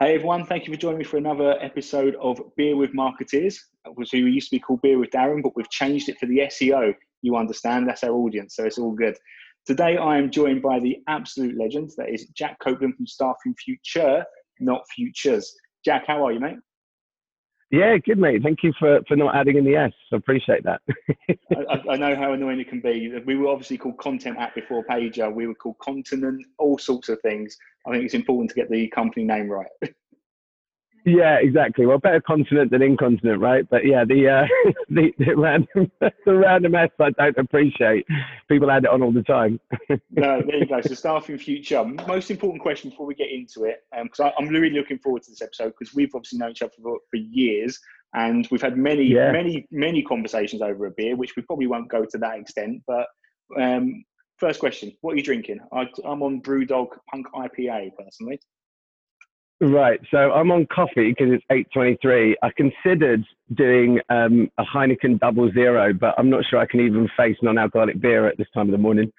Hey everyone, thank you for joining me for another episode of Beer with Marketeers, which we used to be called Beer with Darren, but we've changed it for the SEO. You understand, that's our audience, so it's all good. Today I am joined by the absolute legend, that is Jack Copeland from Staffing Future, not Futures. Jack, how are you, mate? Yeah, good mate. Thank you for, for not adding in the S. I appreciate that. I, I, know how annoying it can be. We were obviously called Content App before Paiger. We were called Continent, all sorts of things. I think it's important to get the company name right. Yeah, exactly. Well, better continent than incontinent, right? But yeah, the uh, the, the random the random S I don't appreciate. People add it on all the time. no, there you go. So staffing future. Most important question before we get into it, because um, I'm really looking forward to this episode because we've obviously known each other for, for years and we've had many, yeah. many, many conversations over a beer, which we probably won't go to that extent. But um, first question: What are you drinking? I, I'm on BrewDog Punk IPA personally. Right. So I'm on coffee because it's 8:23. I considered doing um, a Heineken Double Zero, but I'm not sure I can even face non-alcoholic beer at this time of the morning.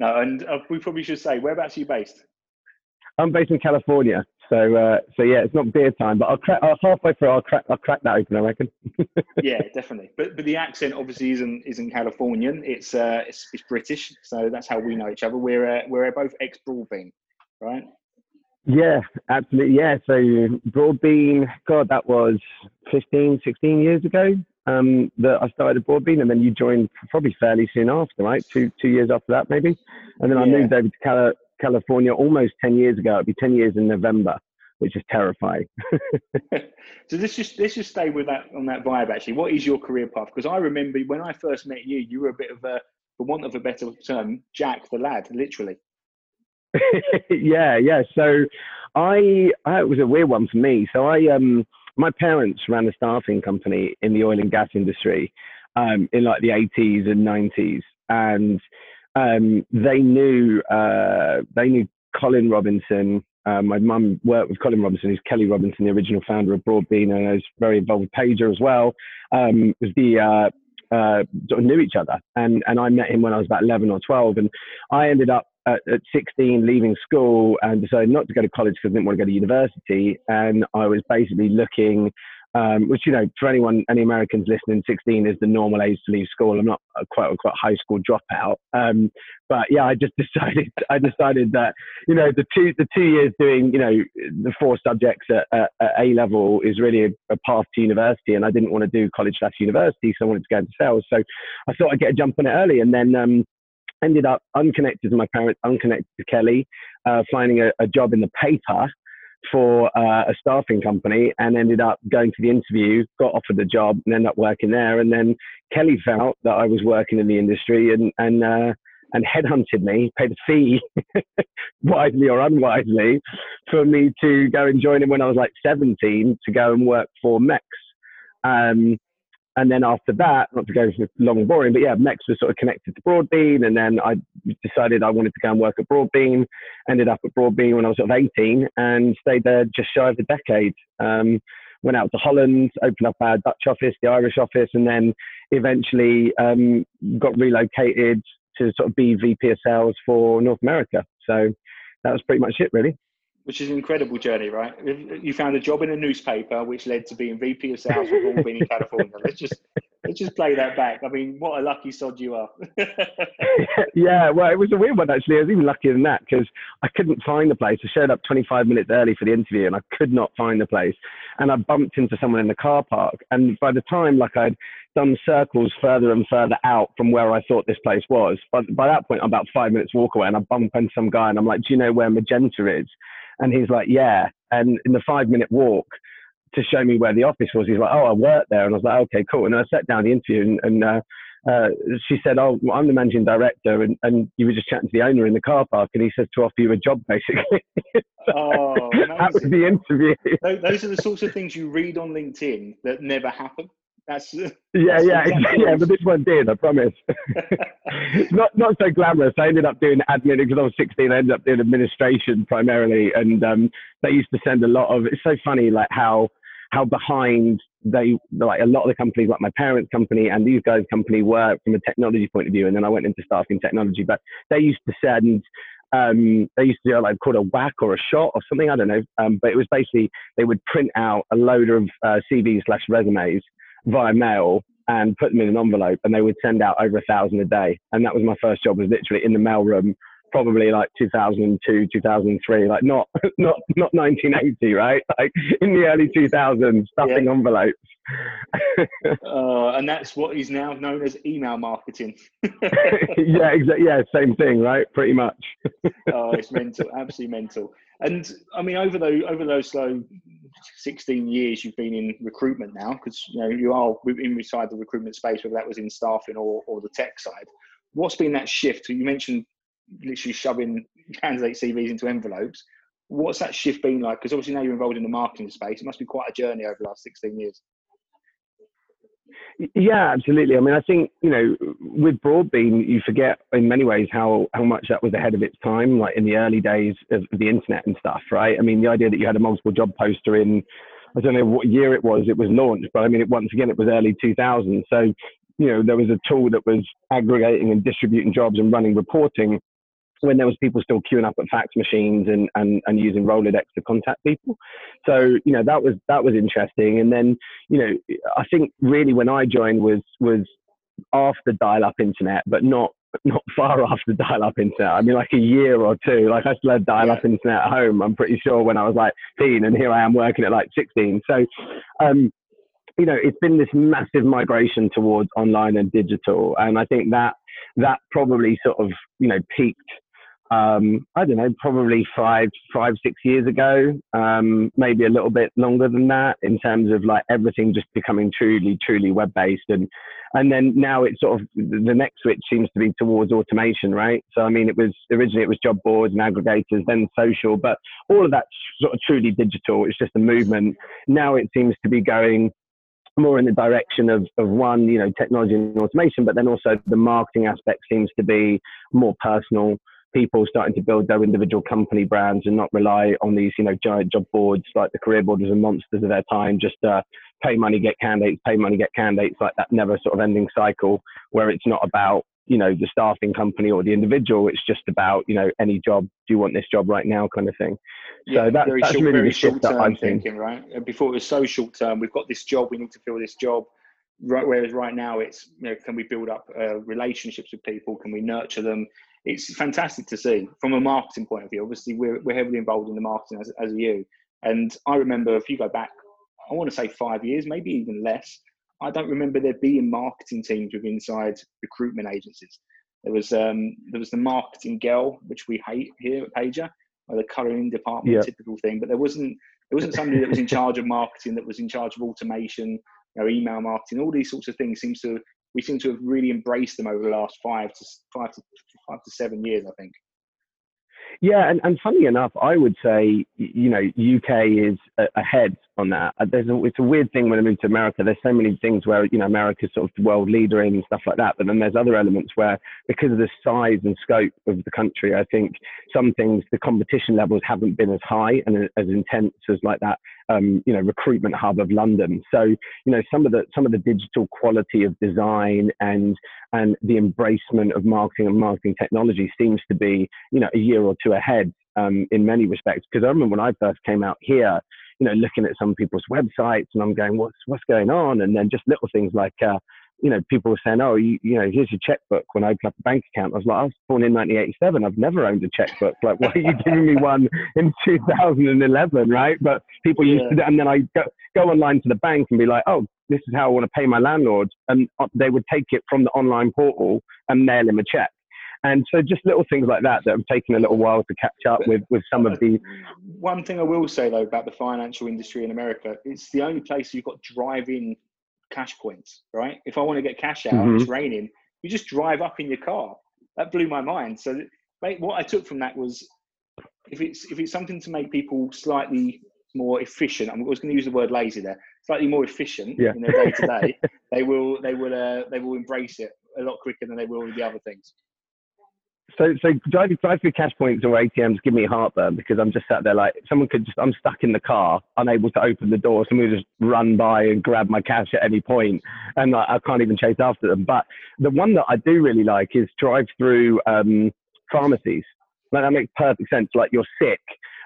No, and uh, we probably should say whereabouts are you based? I'm based in California, so uh, so yeah, it's not beer time, but I'll crack uh, halfway through. I'll crack I'll crack that open. I reckon. yeah, definitely. But but the accent obviously isn't isn't Californian. It's uh it's, it's British, so that's how we know each other. We're uh, we're both ex Broadbean, right? Yeah, absolutely. Yeah. So Broadbean, God, that was 15, 16 years ago um, that I started Broadbean, and then you joined probably fairly soon after, right? Two two years after that, maybe. And then I moved over to Cali- California almost 10 years ago. It'd be 10 years in November, which is terrifying. so let's just let's just stay with that on that vibe. Actually, what is your career path? Because I remember when I first met you, you were a bit of a, for want of a better term, Jack the lad, literally. yeah, yeah. So I, I, it was a weird one for me. So I, um, my parents ran a staffing company in the oil and gas industry um, in like the 80s and 90s, and um, they knew uh, they knew Colin Robinson. Uh, my mum worked with Colin Robinson, who's Kelly Robinson, the original founder of Broadbean, and I was very involved with Paiger as well. Um, was the uh, uh, sort of knew each other, and and I met him when I was about 11 or 12, and I ended up at, at 16 leaving school and decided not to go to college because I didn't want to go to university. And I was basically looking, um, which, you know, for anyone, any Americans listening, 16 is the normal age to leave school. I'm not a quite, quite high school dropout. Um, but yeah, I just decided, I decided that, you know, the two, the two years doing, you know, the four subjects at, at, at A level is really a, a, path to university. And I didn't want to do college slash university. So I wanted to go into sales. So I thought I'd get a jump on it early. And then, um, ended up unconnected to my parents, unconnected to Kelly, uh, finding a, a, job in the paper for uh, a staffing company and ended up going to the interview, got offered the job and ended up working there. And then Kelly found that I was working in the industry and, and, uh, and headhunted me, paid a fee, wisely or unwisely, for me to go and join him when I was like 17 to go and work for Mex. Um, and then after that, not to go long and boring, but yeah, Mex was sort of connected to Broadbean. And then I decided I wanted to go and work at Broadbean. Ended up at Broadbean when I was sort of 18 and stayed there just shy of a decade. Um, went out to Holland, opened up our Dutch office, the Irish office, and then eventually um, got relocated to sort of be VP of sales for North America. So that was pretty much it, really which is an incredible journey, right? You found a job in a newspaper, which led to being VP of sales for Broadbean in California. Let's just let's just play that back. I mean, what a lucky sod you are. yeah, well, it was a weird one actually. I was even luckier than that because I couldn't find the place. I showed up 25 minutes early for the interview, and I could not find the place. And I bumped into someone in the car park, and by the time like I'd done circles further and further out from where I thought this place was, but by that point I'm about five minutes walk away, and I bump into some guy, and I'm like, "Do you know where Magenta is?" And he's like, yeah. And in the five minute walk to show me where the office was, he's like, oh, I work there. And I was like, okay, cool. And I sat down the interview and, and uh, uh, she said, oh, well, I'm the managing director. And, and you were just chatting to the owner in the car park. And he says to offer you a job, basically. so oh, that was the interview. Those are the sorts of things you read on LinkedIn that never happen. That's yeah, that's yeah, yeah. But this one did, I promise. not not so glamorous. I ended up doing admin because I was 16. I ended up doing administration primarily, and um, they used to send a lot of. It's so funny, like how how behind they like a lot of the companies, like my parents' company and these guys' company, were from a technology point of view. And then I went into staffing technology, but they used to send Um, they used to do like called a whack or a shot or something. I don't know. Um, but it was basically they would print out a load of uh, CVs slash resumes via mail and put them in an envelope, and they would send out over a thousand a day. And that was my first job. Was literally in the mailroom probably like 2002 2003 like not not not 1980 right? Like in the early 2000s stuffing yeah. envelopes. Uh, and that's what is now known as email marketing. Yeah exactly yeah same thing right? Pretty much. Oh it's mental absolutely mental. And i mean over those over those slow 16 years you've been in recruitment now because you know you are inside the recruitment space whether that was in staffing or, or the tech side. What's been that shift? You mentioned literally shoving candidate CVs into envelopes. What's that shift been like? Because obviously now you're involved in the marketing space. It must be quite a journey over the last 16 years. Yeah, absolutely. I mean, I think you know, with Broadbean, you forget in many ways how how much that was ahead of its time, like in the early days of the internet and stuff, right? I mean, the idea that you had a multiple job poster in, I don't know what year it was, it was launched, but I mean, it, once again, it was early 2000. So, you know, there was a tool that was aggregating and distributing jobs and running reporting when there was people still queuing up at fax machines and, and, and using Rolodex to contact people. So, you know, that was, that was interesting. And then, you know, I think really when I joined was, was after dial up internet, but not, not far after dial up internet. I mean, like a year or two, like I still had dial up internet at home. I'm pretty sure when I was like 15 and here I am working at like 16. So, um, you know, it's been this massive migration towards online and digital. And I think that, that probably sort of, you know, peaked um, I don't know, probably five, five, six years ago, um, maybe a little bit longer than that in terms of like everything just becoming truly, truly web based. And, and then now it's sort of the next switch seems to be towards automation, right? So, I mean, it was originally it was job boards and aggregators, then social, but all of that's sort of truly digital. It's just a movement. Now it seems to be going more in the direction of, of one, you know, technology and automation, but then also the marketing aspect seems to be more personal people starting to build their individual company brands and not rely on these, you know, giant job boards like the career boards and monsters of their time, just uh, pay money, get candidates, pay money, get candidates, like that never sort of ending cycle where it's not about, you know, the staffing company or the individual. It's just about, you know, any job. Do you want this job right now kind of thing. Yeah, so that, very that's short, really very short term thinking, right? Before it was so short term, we've got this job, we need to fill this job. Right, whereas right now it's you know can we build up uh, relationships with people can we nurture them it's fantastic to see from a marketing point of view. Obviously, we're, we're heavily involved in the marketing as, as you. And I remember if you go back, I want to say five years, maybe even less. I don't remember there being marketing teams with inside recruitment agencies. There was um, there was the marketing girl, which we hate here at Paiger, or the colouring department, yeah. typical thing. But there wasn't there wasn't somebody that was in charge of marketing, that was in charge of automation, you know, email marketing, all these sorts of things. Seems to we seem to have really embraced them over the last five to five to five to seven years, I think. Yeah, and, and funny enough, I would say, you know, UK is ahead on that. Uh, there's a, it's a weird thing when I moved to America. There's so many things where, you know, America's sort of the world leader in and stuff like that. But then there's other elements where, because of the size and scope of the country, I think some things, the competition levels haven't been as high and as intense as like that, um, you know, recruitment hub of London. So, you know, some of the, some of the digital quality of design and, and the embracement of marketing and marketing technology seems to be, you know, a year or two ahead um, in many respects. Because I remember when I first came out here, you know, looking at some people's websites and I'm going, what's what's going on? And then just little things like, uh, you know, people were saying, oh, you, you know, here's your checkbook when I open up a bank account. I was like, I was born in 1987. I've never owned a checkbook. Like, why are you giving me one in 2011, right? But people yeah. used to, and then I go, go online to the bank and be like, oh, this is how I want to pay my landlord. And uh, they would take it from the online portal and mail him a check. And so just little things like that that have taken a little while to catch up with, with some of the. One thing I will say though about the financial industry in America, it's the only place you've got drive-in cash points, right? If I want to get cash out, mm-hmm. it's raining, you just drive up in your car. That blew my mind. So mate, what I took from that was if it's if it's something to make people slightly more efficient, I was going to use the word lazy there, slightly more efficient yeah. in their day to day, they will they will uh, they will embrace it a lot quicker than they will with the other things. So, so drive, drive through cash points or ATMs give me heartburn because I'm just sat there like someone could just, I'm stuck in the car, unable to open the door. Someone would just run by and grab my cash at any point and like, I can't even chase after them. But the one that I do really like is drive through um, pharmacies. Like that makes perfect sense. Like you're sick.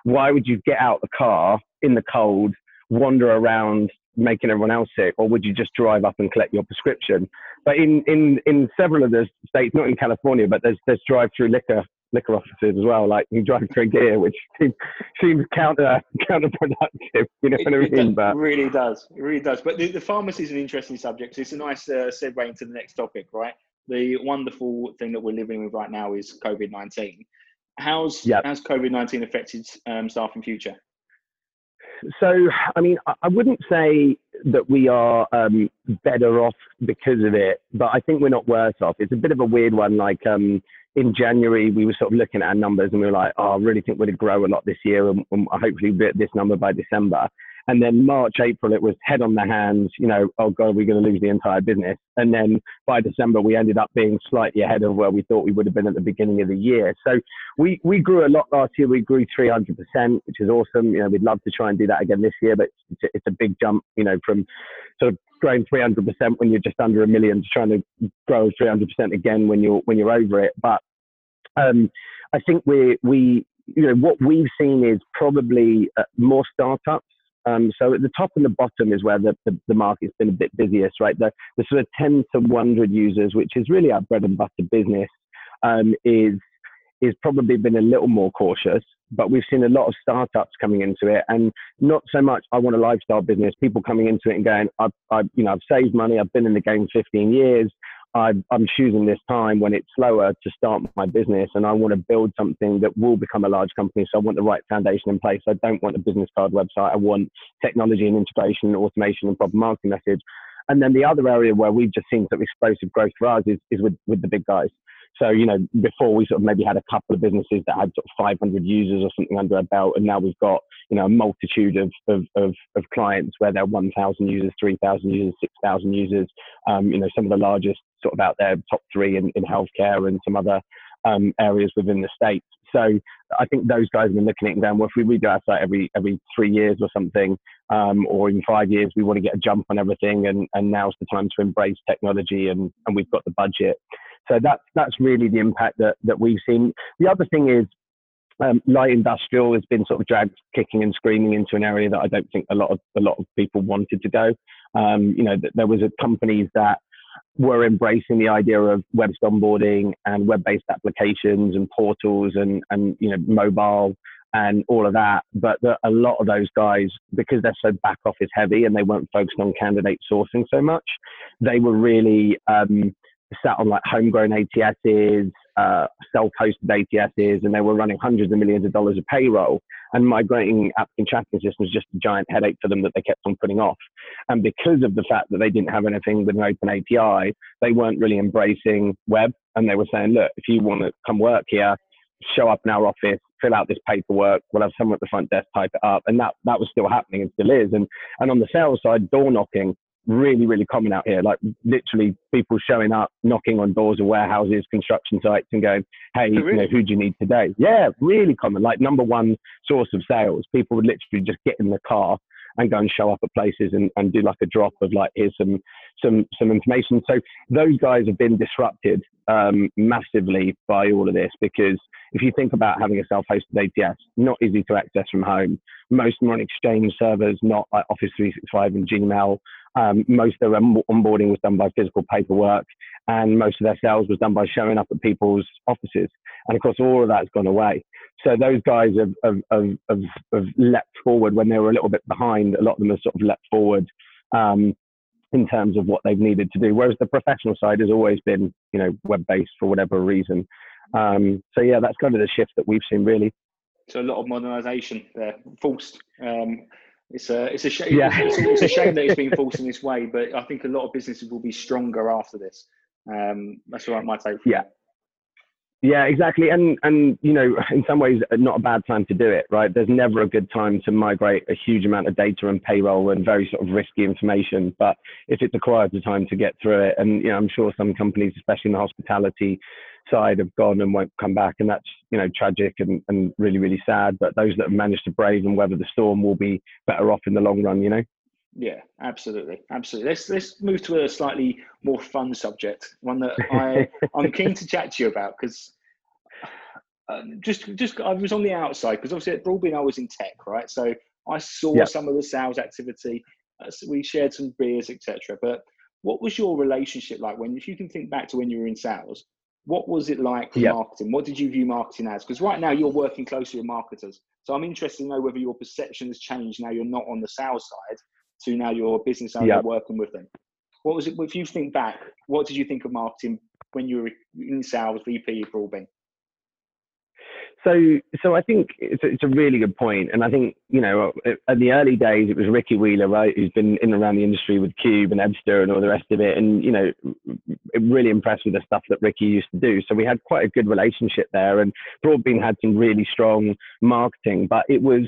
Why would you get out the car in the cold, wander around making everyone else sick, or would you just drive up and collect your prescription? But in in in several of the states, not in California, but there's there's drive-through liquor liquor offices as well. Like you drive through gear, which seems, seems counter counterproductive. You know what I mean? It but really does. It really does. But the, the pharmacy is an interesting subject. It's a nice uh, segue into the next topic, right? The wonderful thing that we're living with right now is COVID nineteen. How's yep. how's COVID nineteen affected um, Staffing Future? So, I mean, I wouldn't say that we are um, better off because of it, but I think we're not worse off. It's a bit of a weird one. Like um, in January, we were sort of looking at our numbers and we were like, oh, I really think we're going to grow a lot this year and, and hopefully at this number by December. And then March, April, it was head on the hands, you know, oh God, we're going to lose the entire business. And then by December, we ended up being slightly ahead of where we thought we would have been at the beginning of the year. So we, we grew a lot last year. We grew 300%, which is awesome. You know, we'd love to try and do that again this year, but it's a, it's a big jump, you know, from sort of growing 300% when you're just under a million to trying to grow 300% again when you're, when you're over it. But um, I think we, we, you know, what we've seen is probably uh, more startups um, so at the top and the bottom is where the, the, the, market's been a bit busiest, right? The, the sort of 10 to 100 users, which is really our bread and butter business, um, is, is probably been a little more cautious. But we've seen a lot of startups coming into it, and not so much. I want a lifestyle business. People coming into it and going, I've, I've you know, I've saved money. I've been in the game 15 years. I'm, I'm choosing this time when it's slower to start my business and I want to build something that will become a large company. So I want the right foundation in place. I don't want a business card website. I want technology and integration and automation and proper marketing message. And then the other area where we've just seen some explosive growth for us is, is with, with the big guys. So, you know, before we sort of maybe had a couple of businesses that had sort of 500 users or something under our belt, and now we've got, you know, a multitude of, of, of, of clients where they're 1,000 users, 3,000 users, 6,000 users. Um, you know, some of the largest sort of out there, top three in, in healthcare and some other um, areas within the states. So I think those guys have been looking at it and going, well, if we redo our site every every three years or something, um, or in five years, we want to get a jump on everything, and, and now's the time to embrace technology, and, and we've got the budget. So that's that's really the impact that that we've seen. The other thing is um, light industrial has been sort of dragged kicking and screaming into an area that I don't think a lot of a lot of people wanted to go. Um, you know, there was a companies that were embracing the idea of web onboarding and web-based applications and portals and and you know mobile and all of that. But the, a lot of those guys, because they're so back office heavy and they weren't focused on candidate sourcing so much, they were really um, sat on like homegrown ATSs, uh, self-hosted ATSs, and they were running hundreds of millions of dollars of payroll. And migrating applicant tracking systems was just a giant headache for them that they kept on putting off. And because of the fact that they didn't have anything with an open API, they weren't really embracing web. And they were saying, look, if you want to come work here, show up in our office, fill out this paperwork. We'll have someone at the front desk type it up, and that that was still happening and still is. And and on the sales side, door knocking really, really common out here. Like literally people showing up, knocking on doors of warehouses, construction sites and going, Hey, oh, really? you know, who do you need today? Yeah, really common. Like number one source of sales. People would literally just get in the car and go and show up at places and, and do like a drop of like, here's some, some, some information. So those guys have been disrupted um, massively by all of this because if you think about having a self-hosted ATS, not easy to access from home. Most are on Exchange servers, not like Office 365 and Gmail. Um, most of their onboarding was done by physical paperwork, and most of their sales was done by showing up at people's offices. And of course, all of that's gone away. So those guys have, have, have, have, have leapt forward when they were a little bit behind. A lot of them have sort of leapt forward um, in terms of what they've needed to do. Whereas the professional side has always been, you know, web based for whatever reason. Um, so yeah, that's kind of the shift that we've seen really. So a lot of modernisation there, forced. Um, it's a it's a shame. Yeah. It's, it's, a shame that it's been forced in this way, but I think a lot of businesses will be stronger after this. Um, that's what my take. Yeah. Yeah, exactly. And and you know, in some ways, uh, not a bad time to do it, right? There's never a good time to migrate a huge amount of data and payroll and very sort of risky information. But if it's acquired the time to get through it, and you know, I'm sure some companies, especially in the hospitality side, have gone and won't come back, and that's you know tragic and, and really really sad. But those that have managed to brave and weather the storm will be better off in the long run, you know. Yeah, absolutely, absolutely. Let's let's move to a slightly more fun subject, one that I I'm keen to chat to you about because um, just just I was on the outside because obviously at Broadbean I was in tech, right? So I saw yep. some of the sales activity. Uh, so we shared some beers, etc. But what was your relationship like when, if you can think back to when you were in sales? What was it like for yep. marketing? What did you view marketing as? Because right now you're working closely with marketers. So I'm interested to know whether your perception has changed now you're not on the sales side to now you're a business owner yep. working with them. What was it? If you think back, what did you think of marketing when you were in sales, VP for Broadbean? So, so I think it's a, it's a really good point, and I think you know, in the early days, it was Ricky Wheeler, right, who's been in and around the industry with Cube and Ebster and all the rest of it, and you know, really impressed with the stuff that Ricky used to do. So we had quite a good relationship there, and Broadbean had some really strong marketing, but it was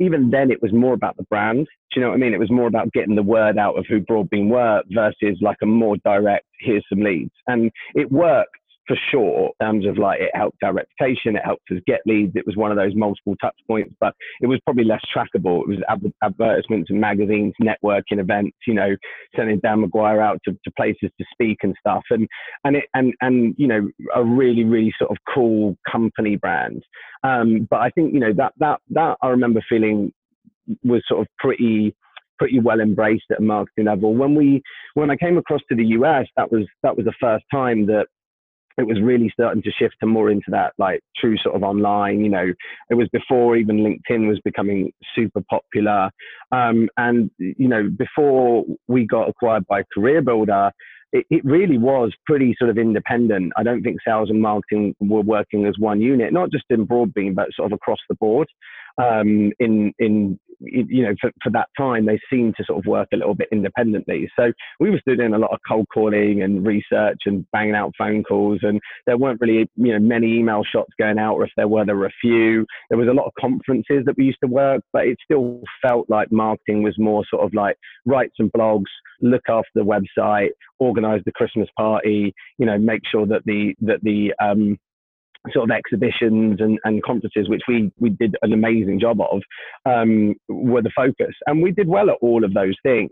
even then it was more about the brand. Do you know what I mean? It was more about getting the word out of who Broadbean were versus like a more direct, here's some leads. And it worked for sure in terms of like it helped our reputation, it helped us get leads. It was one of those multiple touch points, but it was probably less trackable. It was ad- advertisements and magazines, networking events, you know, sending Dan McGuire out to, to places to speak and stuff. And, and it, and, and, you know, a really, really sort of cool company brand. Um, but I think, you know, that, that, that I remember feeling was sort of pretty, pretty well embraced at a marketing level. When we when I came across to the US, that was that was the first time that it was really starting to shift to more into that like true sort of online you know it was before even linkedin was becoming super popular um, and you know before we got acquired by career builder it, it, really was pretty sort of independent. I don't think sales and marketing were working as one unit, not just in Broadbean, but sort of across the board um, in in you know for, for that time they seemed to sort of work a little bit independently. So we were still doing a lot of cold calling and research and banging out phone calls and there weren't really you know many email shots going out or if there were there were a few. There was a lot of conferences that we used to work but it still felt like marketing was more sort of like write some blogs look after the website organize the christmas party you know make sure that the that the um sort of exhibitions and, and conferences, which we, we did an amazing job of, um, were the focus. And we did well at all of those things.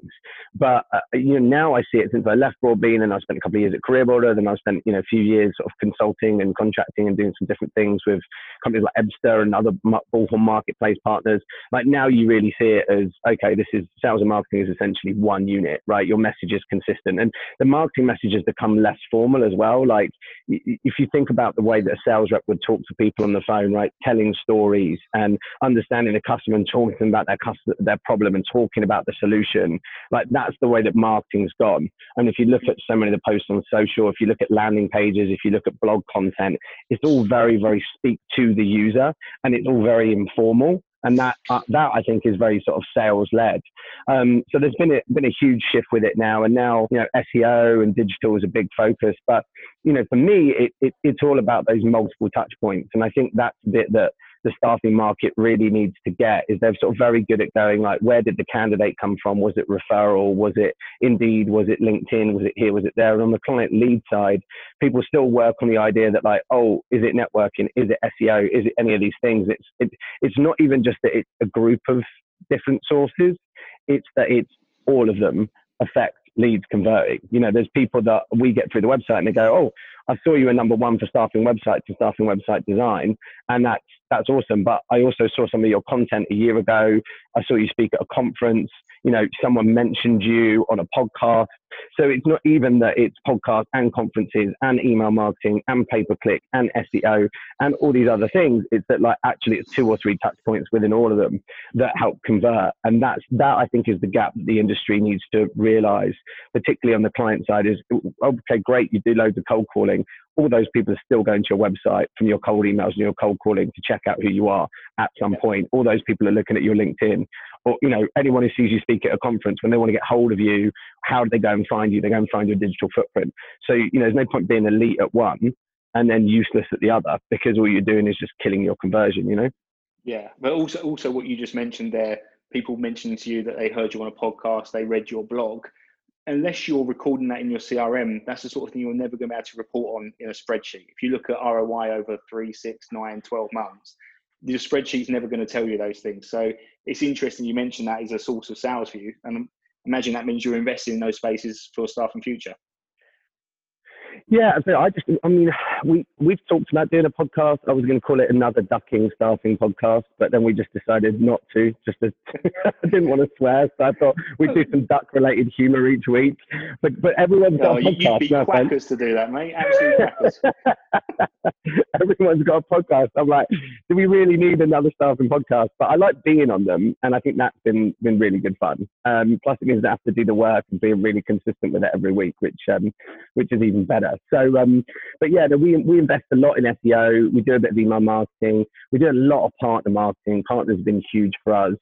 But, uh, you know, now I see it since I left Broadbean and I spent a couple of years at Career Builder, then I spent, you know, a few years sort of consulting and contracting and doing some different things with companies like Ebster and other Bullhorn marketplace partners. Like now you really see it as, okay, this is sales and marketing is essentially one unit, right? Your message is consistent. And the marketing message has become less formal as well. Like if you think about the way that a sales rep would talk to people on the phone, right? Telling stories and understanding the customer and talking about their customer, their problem and talking about the solution. Like that's the way that marketing's gone. And if you look at so many of the posts on social, if you look at landing pages, if you look at blog content, it's all very, very speak to the user and it's all very informal and that uh, that I think is very sort of sales led. Um, so there's been a, been a huge shift with it now, and now you know SEO and digital is a big focus. But you know, for me, it, it, it's all about those multiple touch points, and I think that's the bit that the staffing market really needs to get is they're sort of very good at going like where did the candidate come from? Was it referral? Was it indeed? Was it linkedin? Was it here? Was it there? And on the client lead side people still work on the idea that like oh is it networking? Is it seo is it any of these things? It's it, it's not even just that it's a group of different sources. It's that it's all of them affect leads converting. You know there's people that we get through the website and they go oh I saw you a number one for staffing websites and staffing website design, and that's that's awesome. But I also saw some of your content a year ago. I saw you speak at a conference. You know, someone mentioned you on a podcast. So it's not even that it's podcasts and conferences and email marketing and pay per click and SEO and all these other things. It's that like actually it's two or three touch points within all of them that help convert. And that's that I think is the gap that the industry needs to realize, particularly on the client side. Is okay, great, you do loads of cold calling all those people are still going to your website from your cold emails and your cold calling to check out who you are at some point. All those people are looking at your LinkedIn or, you know, anyone who sees you speak at a conference, when they want to get hold of you, how do they go and find you? They go and find your digital footprint. So, you know, there's no point being elite at one and then useless at the other because all you're doing is just killing your conversion, you know? Yeah. But also, also what you just mentioned there, people mentioning to you that they heard you on a podcast, they read your blog unless you're recording that in your CRM, that's the sort of thing you're never going to be able to report on in a spreadsheet. If you look at ROI over three, six, nine, 12 months, your spreadsheet's never going to tell you those things. So it's interesting you mentioned that as a source of sales for you. And imagine that means you're investing in those spaces for Staffing Future. Yeah, I just, I mean, we we've talked about doing a podcast. I was going to call it another ducking staffing podcast, but then we just decided not to. Just to, I didn't want to swear, so I thought we'd do some duck related humour each week. But but everyone's got no, a podcast. You'd be quackers to do that, mate. Absolutely quackers. everyone's got a podcast. I'm like, do we really need another staffing podcast? But I like being on them, and I think that's been been really good fun. Um, plus, it means I have to do the work and be really consistent with it every week, which um, which is even better. So, um, but yeah, we we invest a lot in SEO. We do a bit of email marketing. We do a lot of partner marketing. Partners have been huge for us.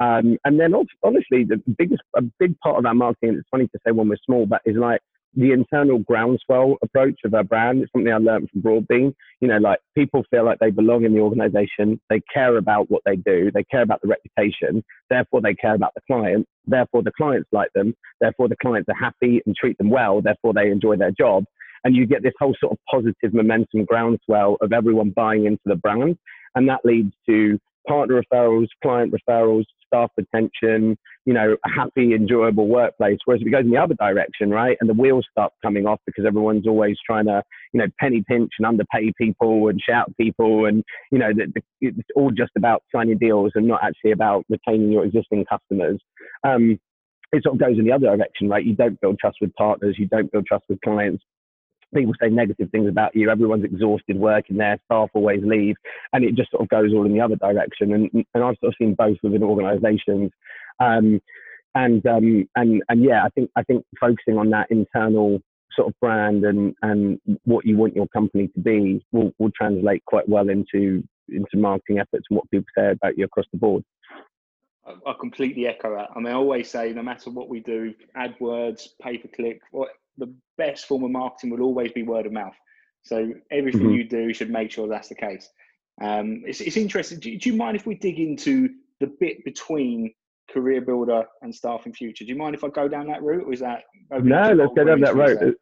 Um, and then honestly, the biggest, a big part of our marketing, it's funny to say when we're small, but is like the internal groundswell approach of our brand. It's something I learned from Broadbean. You know, like people feel like they belong in the organization. They care about what they do. They care about the reputation. Therefore, they care about the client. Therefore, the clients like them. Therefore, the clients are happy and treat them well. Therefore, they enjoy their job. And you get this whole sort of positive momentum groundswell of everyone buying into the brand. And that leads to partner referrals, client referrals, staff retention, you know, a happy, enjoyable workplace. Whereas if it goes in the other direction, right, and the wheels start coming off because everyone's always trying to, you know, penny pinch and underpay people and shout people, and you know, the, the, it's all just about signing deals and not actually about retaining your existing customers. Um, it sort of goes in the other direction, right? You don't build trust with partners, you don't build trust with clients, people say negative things about you. Everyone's exhausted working there. Staff always leave, and it just sort of goes all in the other direction. And and I've sort of seen both within organisations. Um, and um, and and yeah, I think I think focusing on that internal sort of brand and and what you want your company to be will will translate quite well into into marketing efforts and what people say about you across the board. I completely echo that. I mean, I always say, no matter what we do, AdWords, pay per click, the best form of marketing will always be word of mouth. So everything mm-hmm. you do should make sure that's the case. Um, it's, it's interesting. Do, do, you mind if we dig into the bit between career builder and staffing future? Do you mind if I go down that route, or is that no? Let's go down that route.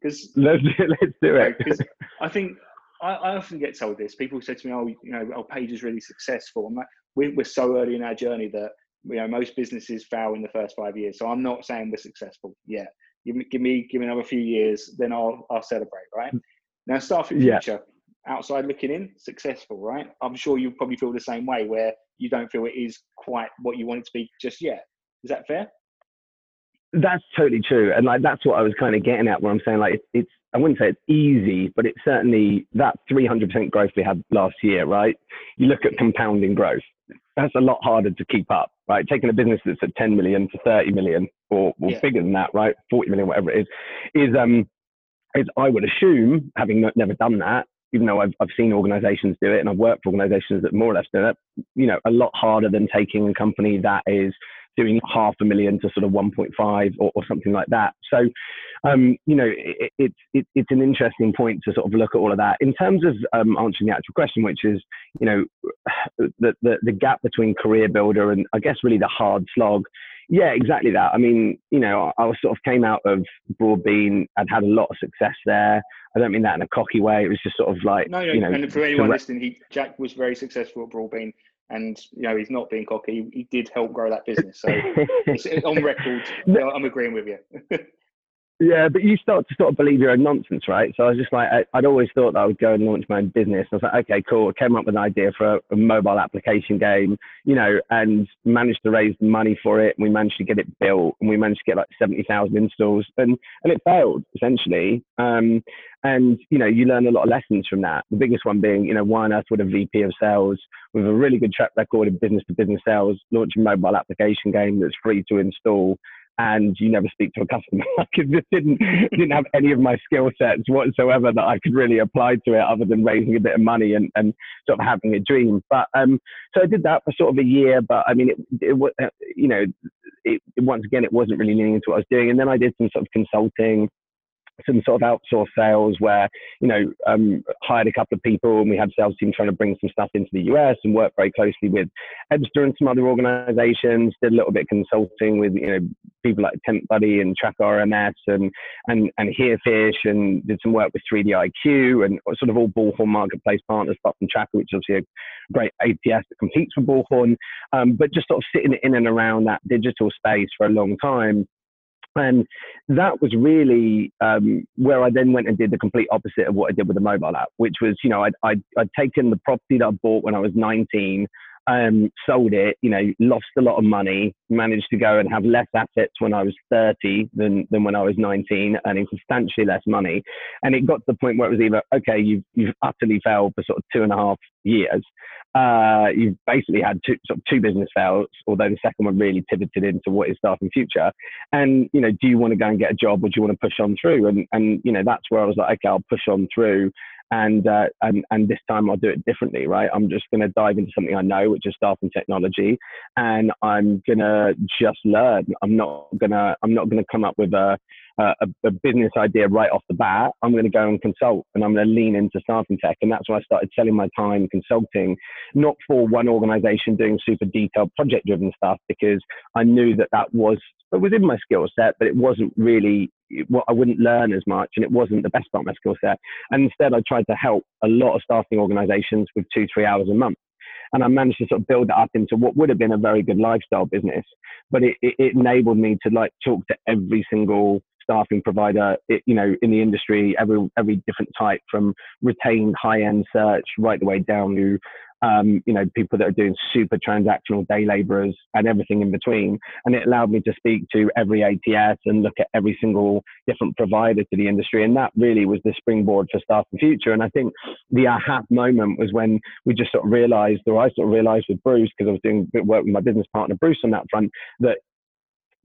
Because let's let's do it. Because I think I, I, often get told this. People say to me, "Oh, you know, our page is really successful." I'm like, we're, we're so early in our journey that you know most businesses fail in the first five years. So I'm not saying we're successful yet. Give me, give me, give me another few years, then I'll, I'll celebrate, right? Now, staffing future, yeah. outside looking in, successful, right? I'm sure you probably feel the same way, where you don't feel it is quite what you want it to be just yet. Is that fair? That's totally true, and like that's what I was kind of getting at. Where I'm saying like it's, it's I wouldn't say it's easy, but it's certainly that 300% growth we had last year, right? You look at compounding growth that's a lot harder to keep up, right? Taking a business that's at 10 million to 30 million or, or yeah. bigger than that, right? 40 million, whatever it is, is, um, is I would assume, having never done that, even though I've, I've seen organizations do it and I've worked for organizations that more or less do it, you know, a lot harder than taking a company that is doing half a million to sort of 1.5 or, or something like that. So, um, you know, it, it, it, it's an interesting point to sort of look at all of that. In terms of um, answering the actual question, which is, you know, the, the, the gap between career builder and I guess really the hard slog. Yeah, exactly that. I mean, you know, I, I sort of came out of Broadbean. I'd had a lot of success there. I don't mean that in a cocky way. It was just sort of like, no, no. You know, and for anyone listening, he Jack was very successful at Broadbean and you know he's not being cocky. He did help grow that business. So on record, know, I'm agreeing with you. Yeah, but you start to sort of believe your own nonsense, right? So I was just like, I, would always thought that I would go and launch my own business. I was like, okay, cool. I came up with an idea for a, a mobile application game, you know, and managed to raise money for it. And we managed to get it built, and we managed to get like seventy thousand installs, and and it failed essentially. Um, and you know, you learn a lot of lessons from that. The biggest one being, you know, why on earth would a VP of sales with a really good track record in business to business sales launch a mobile application game that's free to install and you never speak to a customer. I just didn't didn't have any of my skill sets whatsoever that I could really apply to it other than raising a bit of money and, and sort of having a dream. But um, so I did that for sort of a year. But I mean, it, it was uh, you know, it, once again, it wasn't really leaning into what I was doing. And then I did some sort of consulting some sort of outsourced sales where, you know, um, hired a couple of people and we had sales team trying to bring some stuff into the US and worked very closely with Ebster and some other organizations, did a little bit of consulting with, you know, people like Temp Buddy and Tracker RMS and, and, and Herefish and did some work with 3DIQ and sort of all Bullhorn marketplace partners, apart from Tracker, which is obviously a great ATS that competes with Bullhorn, um, but just sort of sitting in and around that digital space for a long time And that was really um, where I then went and did the complete opposite of what I did with the mobile app, which was, you know, I'd, I'd, I'd taken the property that I bought when I was 19, um, sold it, you know, lost a lot of money, managed to go and have less assets when I was 30 than, than when I was 19, earning substantially less money. And it got to the point where it was either, okay, you've, you've utterly failed for sort of two and a half years. Uh, you've basically had two, sort of two business fails, although the second one really pivoted into what is Staffing Future. And, you know, do you want to go and get a job or do you want to push on through? And, and, you know, that's where I was like, okay, I'll push on through and uh, and and this time I'll do it differently, right? I'm just going to dive into something I know, which is staffing technology, and I'm gonna just learn. I'm not gonna I'm not gonna come up with a a, a business idea right off the bat. I'm going to go and consult, and I'm going to lean into staffing tech, and that's why I started selling my time consulting, not for one organization doing super detailed project driven stuff, because I knew that that was it was in my skill set, but it wasn't really what I wouldn't learn as much, and it wasn't the best part of my skill set. And instead, I tried to help a lot of staffing organizations with two, three hours a month. And I managed to sort of build that up into what would have been a very good lifestyle business, but it, it, it enabled me to like talk to every single staffing provider, it, you know, in the industry, every every different type from retained high end search right the way down to um, you know, people that are doing super transactional day laborers and everything in between. And it allowed me to speak to every ATS and look at every single different provider to the industry. And that really was the springboard for Staffing Future. And I think the aha moment was when we just sort of realized, or I sort of realized with Bruce, because I was doing a bit of work with my business partner, Bruce, on that front, that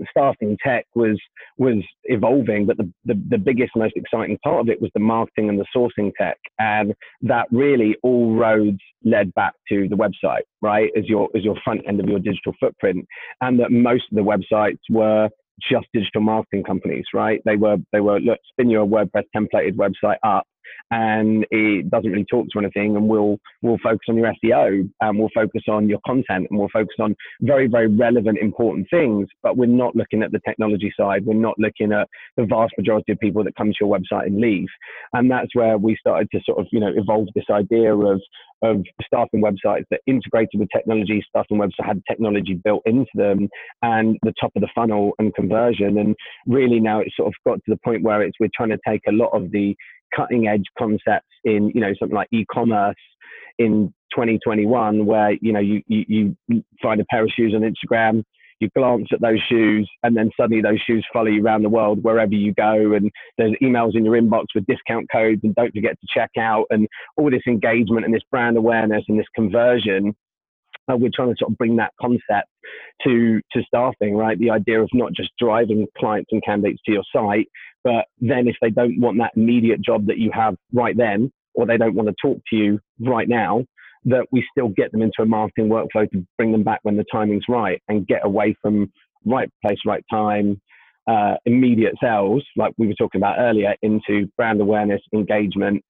staffing tech was was evolving, but the, the, the biggest, most exciting part of it was the marketing and the sourcing tech, and that really all roads led back to the website, right, as your as your front end of your digital footprint, and that most of the websites were just digital marketing companies, right? They were they were look spin your WordPress templated website up and it doesn't really talk to anything and we'll we'll focus on your SEO and we'll focus on your content and we'll focus on very very relevant important things but we're not looking at the technology side. We're not looking at the vast majority of people that come to your website and leave. And that's where we started to sort of you know evolve this idea of of staffing websites that integrated with technology staffing websites had technology built into them and the top of the funnel and conversion. And really now it's sort of got to the point where it's we're trying to take a lot of the cutting edge concepts in you know something like e-commerce in 2021 where you know you, you, you find a pair of shoes on instagram you glance at those shoes and then suddenly those shoes follow you around the world wherever you go and there's emails in your inbox with discount codes and don't forget to check out and all this engagement and this brand awareness and this conversion uh, we're trying to sort of bring that concept to to staffing right? The idea of not just driving clients and candidates to your site but then if they don't want that immediate job that you have right then, or they don't want to talk to you right now, that we still get them into a marketing workflow to bring them back when the timing's right and get away from right place, right time, uh, immediate sales, like we were talking about earlier, into brand awareness, engagement,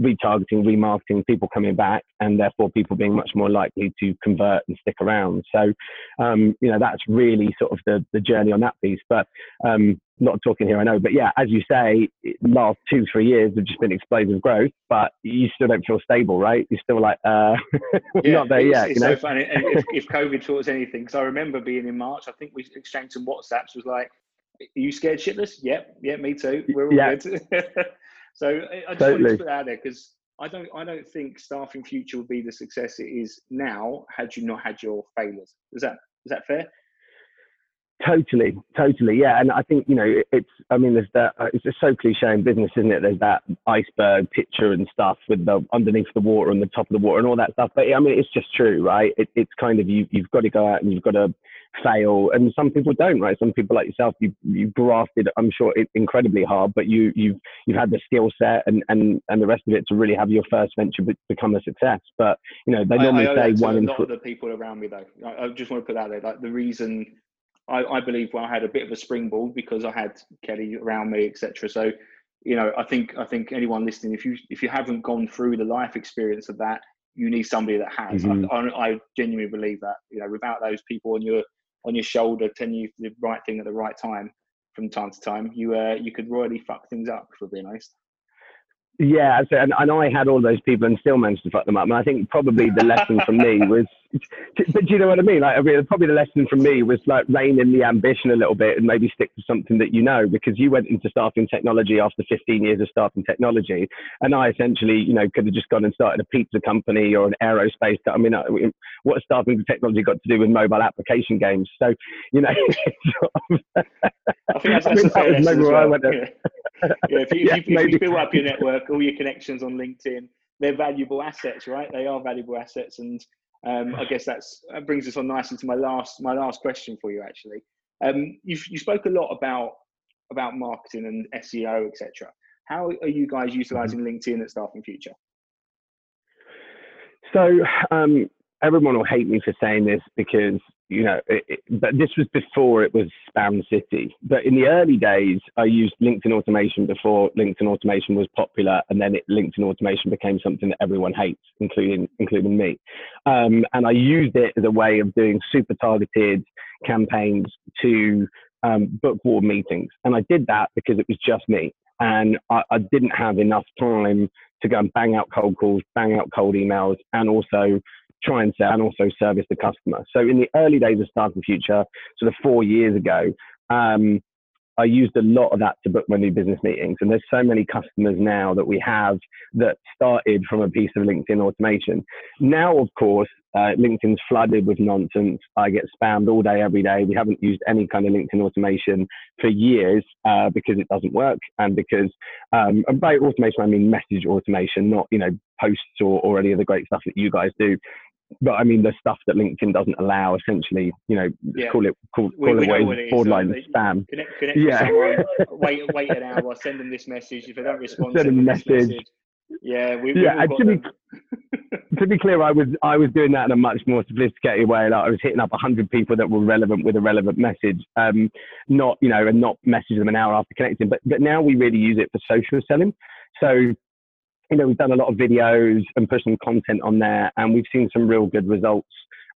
retargeting, remarketing, people coming back, and therefore people being much more likely to convert and stick around. So, um, you know, that's really sort of the, the journey on that piece. But um, not talking here, I know. But yeah, as you say, last two, three years have just been explosive growth, but you still don't feel stable, right? You're still like, uh, yeah, not there it's, yet. It's you know? so funny. If, if COVID taught us anything, because I remember being in March, I think we exchanged some WhatsApps, was like, are you scared shitless? Yep, yeah, me too. We're all yeah. good. so I just totally. wanted to put that out there because I don't I don't think staffing future would be the success it is now had you not had your failures. Is that is that fair? Totally, totally, yeah. And I think you know it's. I mean, there's that. Uh, it's just so cliche in business, isn't it? There's that iceberg picture and stuff with the underneath the water and the top of the water and all that stuff. But I mean, it's just true, right? It, it's kind of you. You've got to go out and you've got to fail, and some people don't, right? Some people like yourself, you you grafted. I'm sure it incredibly hard, but you you've you've had the skill set and and and the rest of it to really have your first venture become a success. But you know, they normally I, I say one in. A lot of the people around me, though. I, I just want to put that there. Like the reason I, I believe well, I had a bit of a springboard because I had Kelly around me, etc. So, you know, I think I think anyone listening, if you if you haven't gone through the life experience of that, you need somebody that has. Mm-hmm. I, I, genuinely believe that. You know, without those people on your on your shoulder telling you the right thing at the right time from time to time, you uh, you could royally fuck things up. For being honest. Yeah, so, and, and I had all those people and still managed to fuck them up. And I think probably the lesson from me was, but do you know what I mean? Like, I mean, probably the lesson from me was like rein in the ambition a little bit and maybe stick to something that you know, because you went into staffing technology after 15 years of staffing technology, and I essentially, you know, could have just gone and started a pizza company or an aerospace. I mean, what staffing technology got to do with mobile application games? So, you know, I think that's, that's I mean, a fair lesson as well. Yeah. yeah, if you, yeah, if you, if you build up your network all your connections on LinkedIn, they're valuable assets, right? They are valuable assets, and um, I guess that's that brings us on nicely to my last my last question for you. Actually, um, you you spoke a lot about about marketing and SEO, etc. How are you guys mm-hmm. utilizing LinkedIn at Staffing Future? So um, everyone will hate me for saying this because you know, it, it, but this was before it was Spam City. But in the early days, I used LinkedIn automation before LinkedIn automation was popular, and then it, LinkedIn automation became something that everyone hates, including including me. Um, and I used it as a way of doing super targeted campaigns to um, book warm meetings, and I did that because it was just me, and I, I didn't have enough time to go and bang out cold calls, bang out cold emails, and also try and sell and also service the customer. So in the early days of Staffing Future, sort of four years ago, um, I used a lot of that to book my new business meetings. And there's so many customers now that we have that started from a piece of LinkedIn automation. Now, of course, uh, LinkedIn's flooded with nonsense. I get spammed all day, every day. We haven't used any kind of LinkedIn automation for years uh, because it doesn't work, and because um, and by automation I mean message automation, not you know posts or, or any of the great stuff that you guys do but I mean the stuff that LinkedIn doesn't allow. Essentially, you know, yeah. call it call, call we, it, it borderline is, spam. Connect, connect yeah. Someone, wait wait an hour, send them this message. If they don't respond, send, them a message. message. Yeah, we, yeah. to be, to be clear, I was I was doing that in a much more sophisticated way. Like I was hitting up hundred people that were relevant with a relevant message, um, not you know, and not message them an hour after connecting. But but now we really use it for social selling. So you know, we've done a lot of videos and put some content on there, and we've seen some real good results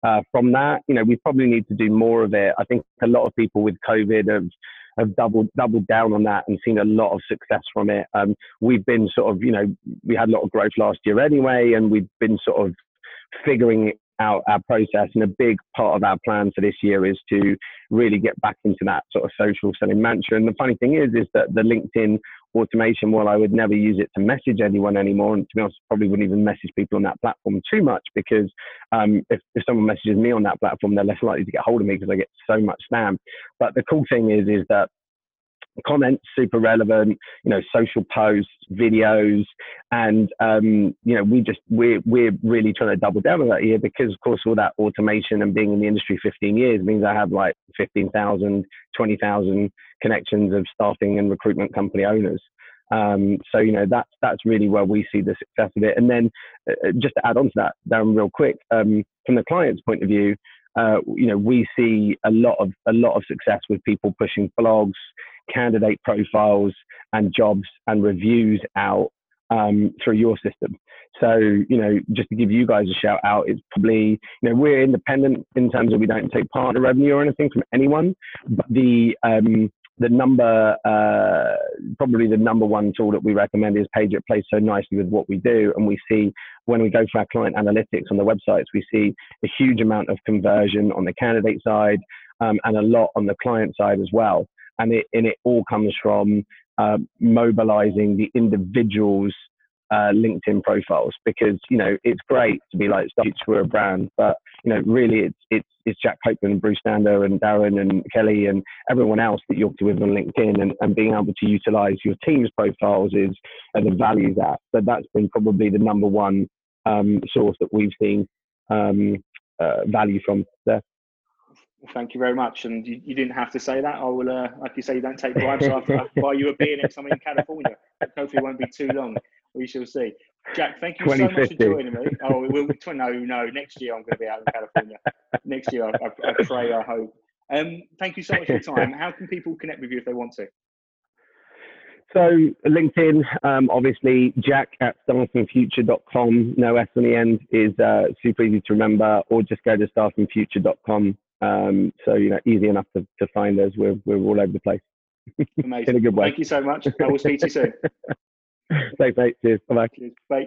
uh, from that. You know, we probably need to do more of it. I think a lot of people with COVID have have doubled doubled down on that and seen a lot of success from it. Um, we've been sort of, you know, we had a lot of growth last year anyway, and we've been sort of figuring out our process. And a big part of our plan for this year is to really get back into that sort of social selling mantra. And the funny thing is, is that the LinkedIn automation, while I would never use it to message anyone anymore, and to be honest, probably wouldn't even message people on that platform too much because um, if, if someone messages me on that platform, they're less likely to get hold of me because I get so much spam. But the cool thing is, is that comments super relevant you know social posts videos and um, you know we just we're we're really trying to double down on that here because of course all that automation and being in the industry 15 years means i have like 15,000 20,000 connections of staffing and recruitment company owners. Um, so you know that's that's really where we see the success of it. And then uh, just to add on to that Darren real quick um, from the client's point of view uh, you know we see a lot of a lot of success with people pushing blogs candidate profiles and jobs and reviews out um, through your system. So, you know, just to give you guys a shout out, it's probably, you know, we're independent in terms of we don't take partner revenue or anything from anyone, but the, um, the number, uh, probably the number one tool that we recommend is Paiger It plays so nicely with what we do. And we see when we go for our client analytics on the websites, we see a huge amount of conversion on the candidate side um, and a lot on the client side as well and it and it all comes from uh, mobilizing the individuals' uh, LinkedIn profiles because you know it's great to be like for a brand, but you know really it's it's it's Jack Copeland, and Bruce Stander, and Darren and Kelly and everyone else that you're with on LinkedIn, and, and being able to utilize your team's profiles is uh, the value that. But that's been probably the number one um, source that we've seen um, uh, value from there. Thank you very much. And you, you, didn't have to say that. I will, uh, like you say, you don't take bribes. So I'll buy you a beer next time in California. Hopefully, it won't be too long. We shall see. Jack, thank you so much for joining me. Oh, we'll, be. no, no. Next year, I'm going to be out in California. Next year, I, I, I pray, I hope. Um, thank you so much for your time. How can people connect with you if they want to? So LinkedIn, um, obviously, Jack at staffingfuture.com. No S on the end is uh, super easy to remember, or just go to staffingfuture.com um, so you know, easy enough to, to find us. We're we're all over the place. Amazing. In a good way. Thank you so much. I will speak to you soon. Thanks, mate. Cheers. Bye-bye. Cheers. Bye.